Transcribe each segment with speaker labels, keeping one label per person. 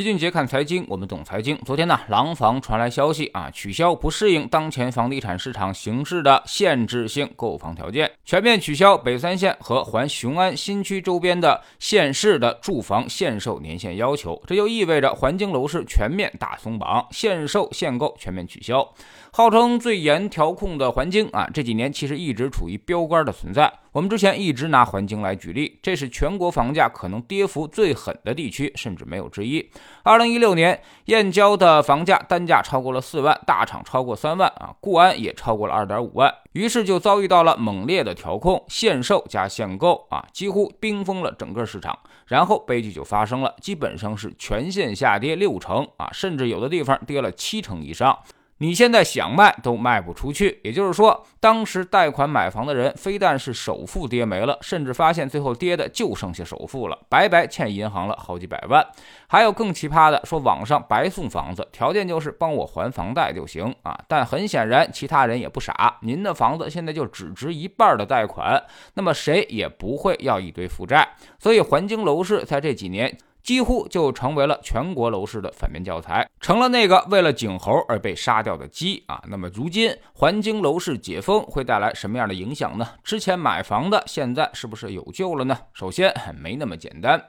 Speaker 1: 齐俊杰看财经，我们懂财经。昨天呢，廊坊传来消息啊，取消不适应当前房地产市场形势的限制性购房条件，全面取消北三县和环雄安新区周边的县市的住房限售年限要求。这就意味着环京楼市全面大松绑，限售限购全面取消。号称最严调控的环京啊，这几年其实一直处于标杆的存在。我们之前一直拿环京来举例，这是全国房价可能跌幅最狠的地区，甚至没有之一。二零一六年，燕郊的房价单价超过了四万，大厂超过三万啊，固安也超过了二点五万，于是就遭遇到了猛烈的调控，限售加限购啊，几乎冰封了整个市场。然后悲剧就发生了，基本上是全线下跌六成啊，甚至有的地方跌了七成以上。你现在想卖都卖不出去，也就是说，当时贷款买房的人，非但是首付跌没了，甚至发现最后跌的就剩下首付了，白白欠银行了好几百万。还有更奇葩的，说网上白送房子，条件就是帮我还房贷就行啊。但很显然，其他人也不傻，您的房子现在就只值一半的贷款，那么谁也不会要一堆负债。所以，环京楼市在这几年。几乎就成为了全国楼市的反面教材，成了那个为了景猴而被杀掉的鸡啊！那么如今环京楼市解封会带来什么样的影响呢？之前买房的现在是不是有救了呢？首先没那么简单，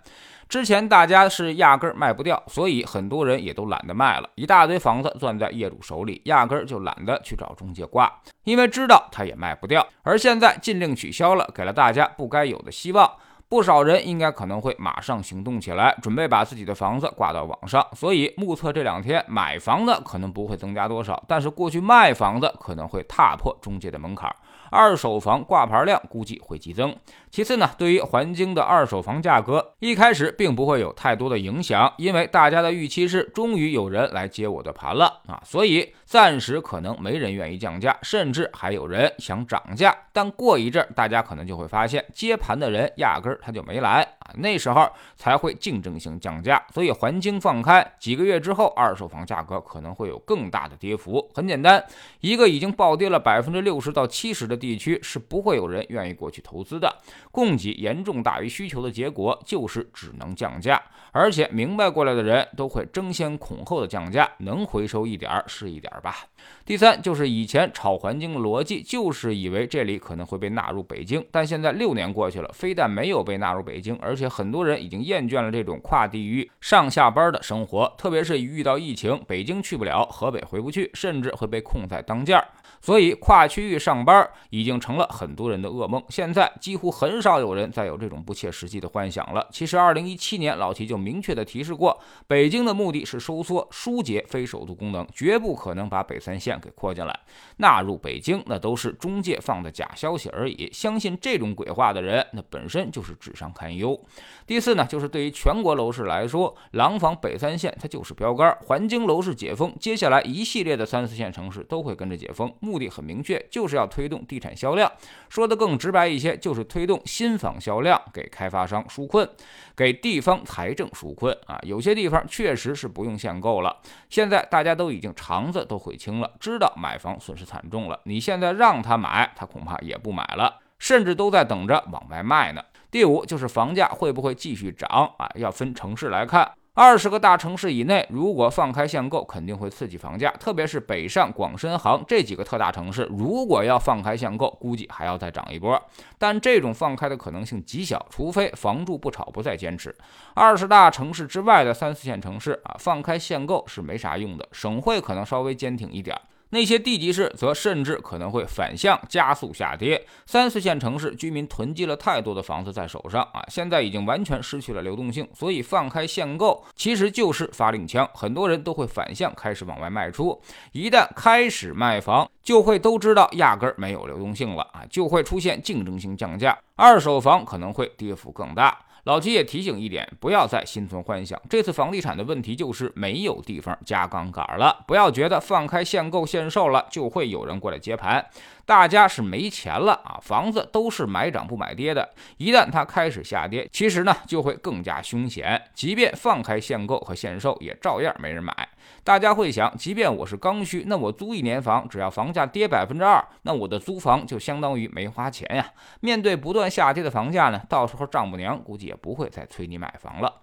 Speaker 1: 之前大家是压根儿卖不掉，所以很多人也都懒得卖了，一大堆房子攥在业主手里，压根儿就懒得去找中介挂，因为知道他也卖不掉。而现在禁令取消了，给了大家不该有的希望。不少人应该可能会马上行动起来，准备把自己的房子挂到网上。所以目测这两天买房子可能不会增加多少，但是过去卖房子可能会踏破中介的门槛。二手房挂牌量估计会激增。其次呢，对于环京的二手房价格，一开始并不会有太多的影响，因为大家的预期是终于有人来接我的盘了啊，所以暂时可能没人愿意降价，甚至还有人想涨价。但过一阵，大家可能就会发现接盘的人压根儿他就没来啊，那时候才会竞争性降价。所以环京放开几个月之后，二手房价格可能会有更大的跌幅。很简单，一个已经暴跌了百分之六十到七十的。地区是不会有人愿意过去投资的，供给严重大于需求的结果就是只能降价，而且明白过来的人都会争先恐后的降价，能回收一点儿是一点儿吧。第三就是以前炒环境逻辑，就是以为这里可能会被纳入北京，但现在六年过去了，非但没有被纳入北京，而且很多人已经厌倦了这种跨地域上下班的生活，特别是遇到疫情，北京去不了，河北回不去，甚至会被控在当间儿。所以跨区域上班已经成了很多人的噩梦。现在几乎很少有人再有这种不切实际的幻想了。其实，二零一七年老齐就明确的提示过，北京的目的是收缩、疏解非首都功能，绝不可能把北三线给扩进来、纳入北京。那都是中介放的假消息而已。相信这种鬼话的人，那本身就是智商堪忧。第四呢，就是对于全国楼市来说，廊坊北三线它就是标杆。环京楼市解封，接下来一系列的三四线城市都会跟着解封。目的很明确，就是要推动地产销量。说的更直白一些，就是推动新房销量，给开发商纾困，给地方财政纾困啊。有些地方确实是不用限购了。现在大家都已经肠子都悔青了，知道买房损失惨重了。你现在让他买，他恐怕也不买了，甚至都在等着往外卖呢。第五就是房价会不会继续涨啊？要分城市来看。二十个大城市以内，如果放开限购，肯定会刺激房价，特别是北上广深杭这几个特大城市，如果要放开限购，估计还要再涨一波。但这种放开的可能性极小，除非房住不炒不再坚持。二十大城市之外的三四线城市啊，放开限购是没啥用的，省会可能稍微坚挺一点。那些地级市则甚至可能会反向加速下跌。三四线城市居民囤积了太多的房子在手上啊，现在已经完全失去了流动性，所以放开限购其实就是发令枪，很多人都会反向开始往外卖出。一旦开始卖房，就会都知道压根儿没有流动性了啊，就会出现竞争性降价，二手房可能会跌幅更大。老齐也提醒一点，不要再心存幻想。这次房地产的问题就是没有地方加杠杆了。不要觉得放开限购限售了，就会有人过来接盘。大家是没钱了啊，房子都是买涨不买跌的。一旦它开始下跌，其实呢就会更加凶险。即便放开限购和限售，也照样没人买。大家会想，即便我是刚需，那我租一年房，只要房价跌百分之二，那我的租房就相当于没花钱呀。面对不断下跌的房价呢，到时候丈母娘估计也不会再催你买房了。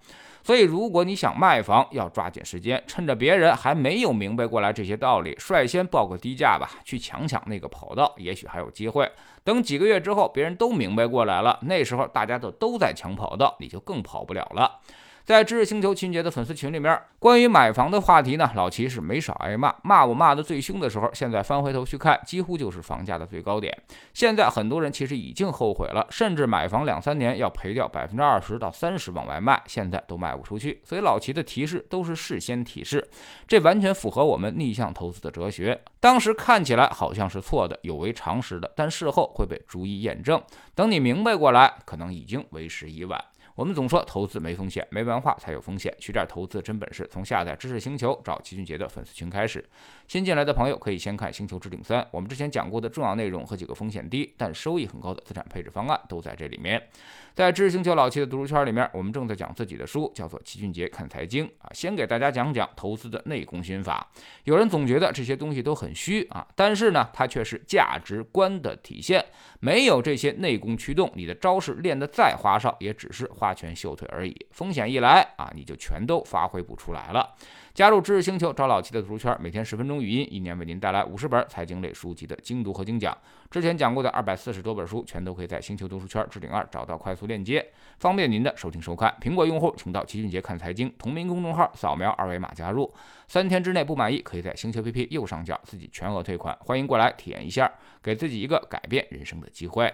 Speaker 1: 所以，如果你想卖房，要抓紧时间，趁着别人还没有明白过来这些道理，率先报个低价吧，去抢抢那个跑道，也许还有机会。等几个月之后，别人都明白过来了，那时候大家都都在抢跑道，你就更跑不了了。在知识星球秦杰的粉丝群里面，关于买房的话题呢，老齐是没少挨骂。骂我骂的最凶的时候，现在翻回头去看，几乎就是房价的最高点。现在很多人其实已经后悔了，甚至买房两三年要赔掉百分之二十到三十往外卖，现在都卖不出去。所以老齐的提示都是事先提示，这完全符合我们逆向投资的哲学。当时看起来好像是错的，有违常识的，但事后会被逐一验证。等你明白过来，可能已经为时已晚。我们总说投资没风险，没文化才有风险。学点投资真本事，从下载知识星球找齐俊杰的粉丝群开始。新进来的朋友可以先看《星球置顶三》，我们之前讲过的重要内容和几个风险低但收益很高的资产配置方案都在这里面。在知识星球老七的读书圈里面，我们正在讲自己的书，叫做《齐俊杰看财经》啊。先给大家讲讲投资的内功心法。有人总觉得这些东西都很虚啊，但是呢，它却是价值观的体现。没有这些内功驱动，你的招式练得再花哨，也只是花拳绣腿而已。风险一来啊，你就全都发挥不出来了。加入知识星球，找老七的读书圈，每天十分钟语音，一年为您带来五十本财经类书籍的精读和精讲。之前讲过的二百四十多本书，全都可以在星球读书圈置顶二找到快速链接，方便您的收听收看。苹果用户请到齐俊杰看财经同名公众号，扫描二维码加入。三天之内不满意，可以在星球 APP 右上角自己全额退款。欢迎过来体验一下，给自己一个改变人生的机会。